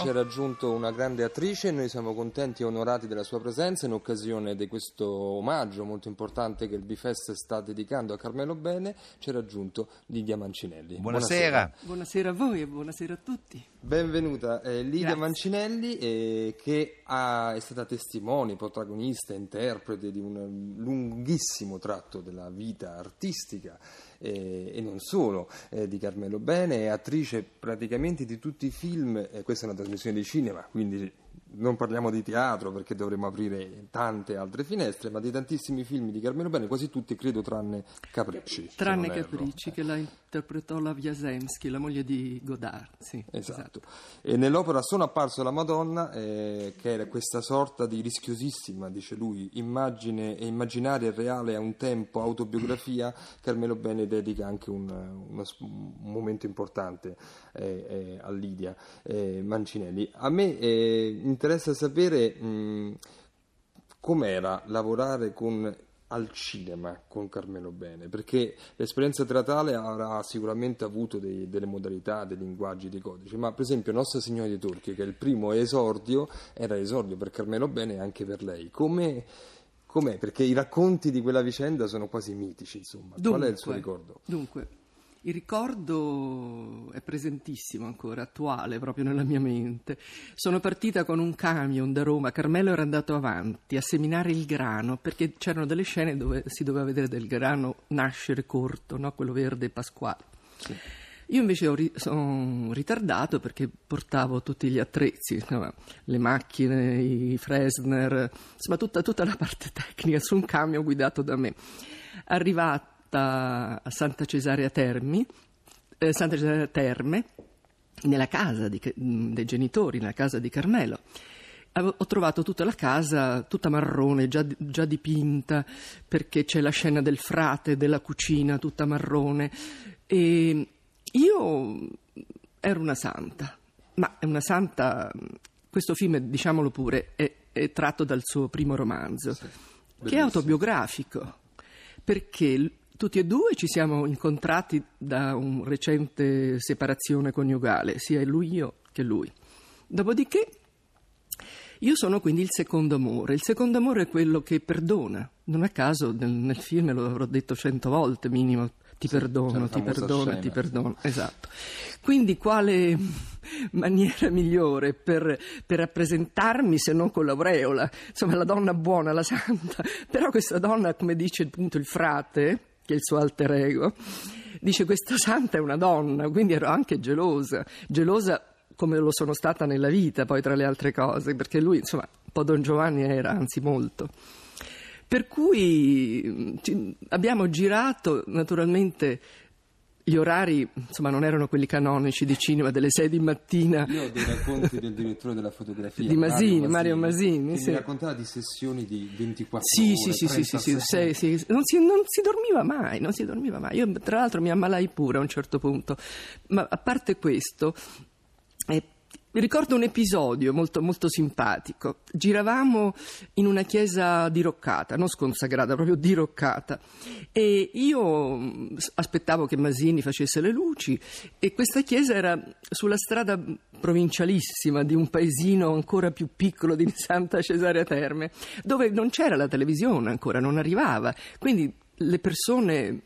Ci ha raggiunto una grande attrice e noi siamo contenti e onorati della sua presenza in occasione di questo omaggio molto importante che il Bifest sta dedicando a Carmelo Bene. Ci ha raggiunto Lidia Mancinelli. Buonasera. Buonasera a voi e buonasera a tutti. Benvenuta eh, Lidia Grazie. Mancinelli eh, che ha- è stata testimone, protagonista, interprete di un lunghissimo tratto della vita artistica eh, e non solo eh, di Carmelo Bene, è attrice praticamente di tutti i film, eh, questa è una trasmissione di cinema, quindi non parliamo di teatro perché dovremmo aprire tante altre finestre, ma di tantissimi film di Carmelo Bene, quasi tutti credo tranne Capricci. Tranne. Capricci, che la interpretò la Wiasemski, la moglie di Godard. Sì, Esatto. E nell'opera Sono apparso la Madonna, eh, che era questa sorta di rischiosissima, dice lui, immagine e immaginaria e reale a un tempo, autobiografia, Carmelo Bene dedica anche un, uno un momento importante eh, eh, a Lidia eh, Mancinelli. A me eh, interessa sapere mh, com'era lavorare con al cinema con Carmelo Bene, perché l'esperienza teatrale avrà sicuramente avuto dei- delle modalità, dei linguaggi, dei codici, ma per esempio Nostra Signora dei Turchi, che è il primo esordio, era esordio per Carmelo Bene e anche per lei. Come, com'è? Perché i racconti di quella vicenda sono quasi mitici, insomma. Qual è il suo ricordo? Dunque, il ricordo è presentissimo ancora, attuale proprio nella mia mente. Sono partita con un camion da Roma, Carmelo era andato avanti a seminare il grano perché c'erano delle scene dove si doveva vedere del grano nascere corto, no? quello verde pasquale. Io invece ri- sono ritardato perché portavo tutti gli attrezzi, insomma, le macchine, i Fresner, insomma tutta, tutta la parte tecnica su un camion guidato da me. Arrivata a Santa Cesarea Termi, eh, Santa Cesarea Terme, nella casa di- dei genitori, nella casa di Carmelo. Ho trovato tutta la casa, tutta marrone, già, già dipinta, perché c'è la scena del frate, della cucina, tutta marrone. E io ero una santa, ma è una santa. Questo film, diciamolo pure, è, è tratto dal suo primo romanzo, che è autobiografico, perché tutti e due ci siamo incontrati da una recente separazione coniugale, sia lui io che lui. Dopodiché io sono quindi il secondo amore. Il secondo amore è quello che perdona. Non a caso nel, nel film lo avrò detto cento volte minimo. Ti la perdono, ti perdono, scena, ti sì. perdono. Esatto. Quindi quale maniera migliore per, per rappresentarmi se non con l'aureola? Insomma, la donna buona, la santa. Però questa donna, come dice appunto il frate, che il suo alter ego, dice questa santa è una donna, quindi ero anche gelosa. Gelosa come lo sono stata nella vita, poi tra le altre cose, perché lui, insomma, un po' Don Giovanni era, anzi molto. Per cui abbiamo girato, naturalmente gli orari, insomma, non erano quelli canonici di cinema delle 6 di mattina. Io ho dei racconti del direttore della fotografia Di Masini, Mario Masini, che sì. mi raccontava di sessioni di 24 Sì, ore, sì, sì, sì, sì, sì, 36. sì, sì. Non, si, non si dormiva mai, non si dormiva mai. Io tra l'altro mi ammalai pure a un certo punto. Ma a parte questo, eh, mi ricordo un episodio molto, molto simpatico. Giravamo in una chiesa diroccata, non sconsacrata, proprio diroccata. E io mh, aspettavo che Masini facesse le luci e questa chiesa era sulla strada provincialissima di un paesino ancora più piccolo di Santa Cesarea Terme, dove non c'era la televisione ancora, non arrivava. Quindi le persone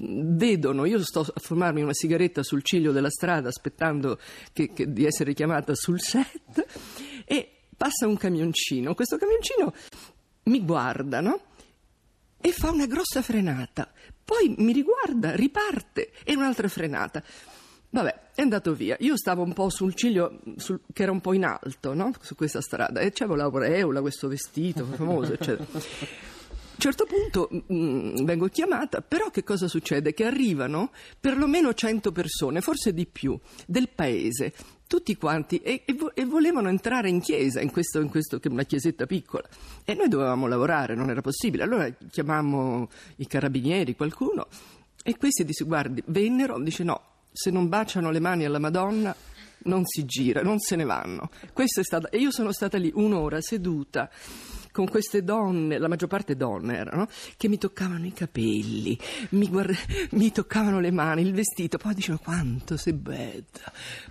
vedono, io sto a fumarmi una sigaretta sul ciglio della strada aspettando che- che- di essere chiamata sul set e passa un camioncino, questo camioncino mi guarda, no? E fa una grossa frenata, poi mi riguarda, riparte e un'altra frenata. Vabbè, è andato via. Io stavo un po' sul ciglio sul- che era un po' in alto, no? Su questa strada e c'avevo l'aureola, questo vestito famoso, eccetera. Certo punto mm, vengo chiamata, però che cosa succede? Che arrivano perlomeno 100 persone, forse di più, del paese, tutti quanti, e, e vo- e volevano entrare in chiesa, in questo, in questo una chiesetta piccola. E noi dovevamo lavorare, non era possibile. Allora chiamammo i carabinieri, qualcuno, e questi disse, guardi, vennero, dice no, se non baciano le mani alla Madonna non si gira, non se ne vanno. Questa è stata, e io sono stata lì un'ora seduta con queste donne, la maggior parte donne erano, che mi toccavano i capelli, mi, guard- mi toccavano le mani, il vestito, poi dicevano quanto sei bella,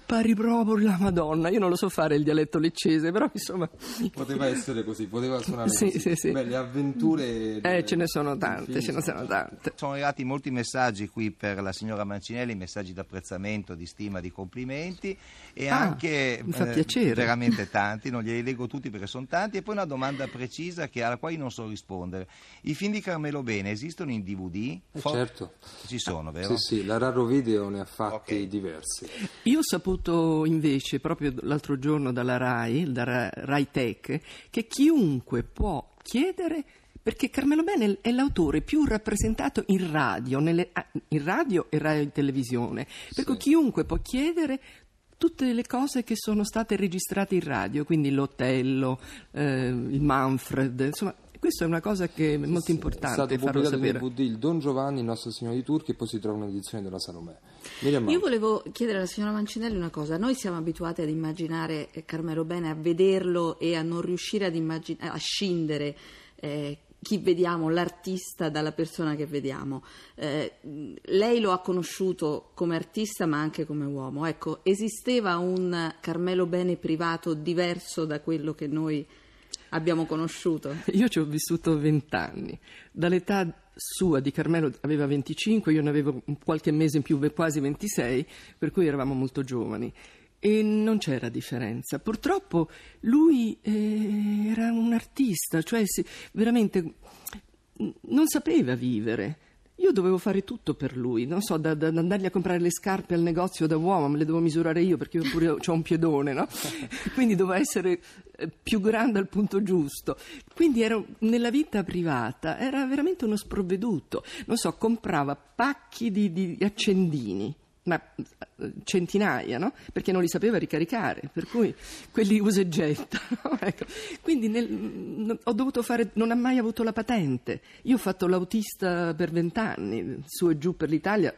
pari proprio la Madonna. Io non lo so fare il dialetto leccese, però insomma... Poteva essere così, poteva suonare Sì, così. sì, sì. Beh, le avventure... Eh, ce ne sono tante, ce ne sono tante. Sono arrivati molti messaggi qui per la signora Mancinelli, messaggi di apprezzamento, di stima, di complimenti e Ah, anche eh, mi fa piacere. veramente tanti, non glieli leggo tutti perché sono tanti e poi una domanda precisa che- alla quale non so rispondere. I film di Carmelo Bene esistono in DVD? Eh, Fo- certo. Ci sono, vero? Sì, sì, la Raro Video ne ha fatti Ok. diversi. Io ho saputo invece proprio l'altro giorno dalla RAI, da Ra- Rai Tech, che chiunque può chiedere perché Carmelo Bene è l'autore più rappresentato in radio, nelle- in radio e radio televisione. Per cui Sì. chiunque può chiedere tutte le cose che sono state registrate in radio, quindi l'Otello, eh, il Manfred, insomma, questa è una cosa che è molto È importante stato farlo pubblicato sapere. in DVD il Don Giovanni, Nostro Signore di Turchi e poi si trova un'edizione della Salomè. Io volevo chiedere alla signora Mancinelli una cosa. Noi siamo abituati ad immaginare eh, Carmelo Bene, a vederlo e a non riuscire ad immagin- a scindere eh, chi vediamo, l'artista, dalla persona che vediamo. Eh, lei lo ha conosciuto come artista ma anche come uomo. Ecco, esisteva un Carmelo Bene privato diverso da quello che noi abbiamo conosciuto? Io ci ho vissuto vent'anni. Dall'età sua di Carmelo aveva 25, io ne avevo qualche mese in più, quasi 26, per cui eravamo molto giovani. E non c'era differenza. Purtroppo lui eh, era un artista, cioè si- veramente mm, non sapeva vivere. Io dovevo fare tutto per lui, non so, da, da- da andargli a comprare le scarpe al negozio da uomo, me le devo misurare io perché io pure ho un piedone, no? Quindi doveva essere eh, più grande al punto giusto. Quindi ero nella vita privata, era veramente uno sprovveduto. Non so, comprava pacchi di, di accendini. Ma centinaia, no? Perché non li sapeva ricaricare, per cui quelli usa e getta. no? Ecco. Quindi nel- ho dovuto fare, non ha mai avuto la patente. Io ho fatto l'autista per vent'anni, su e giù per l'Italia, li-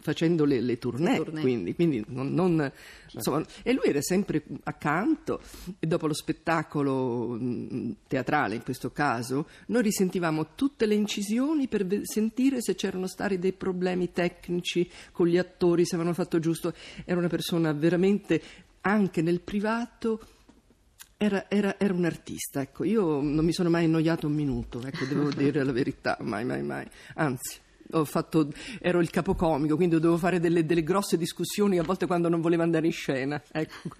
facendo le, le tournée, tournée. quindi, quindi non, non- insomma, e lui era sempre accanto e dopo lo spettacolo mh, teatrale in questo caso noi risentivamo tutte le incisioni per ve- sentire se c'erano stati dei problemi tecnici con gli attori se avevano fatto giusto era una persona veramente anche nel privato era, era- era un artista, ecco, io non mi sono mai annoiato un minuto, ecco, devo dire la verità, mai, mai, mai. Anzi, fatto, ero il capocomico, quindi dovevo fare delle, delle grosse discussioni a volte quando non voleva andare in scena. Ecco.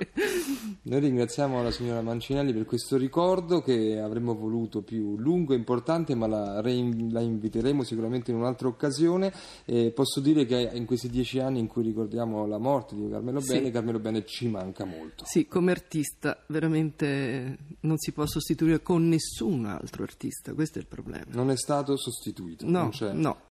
Noi ringraziamo la signora Mancinelli per questo ricordo che avremmo voluto più lungo e importante, ma la, rein- la inviteremo sicuramente in un'altra occasione. E posso dire che in questi dieci anni in cui ricordiamo la morte di Carmelo Sì. Bene, Carmelo Bene ci manca molto. Sì, come artista veramente non si può sostituire con nessun altro artista, questo è il problema. Non è stato sostituito. No, no.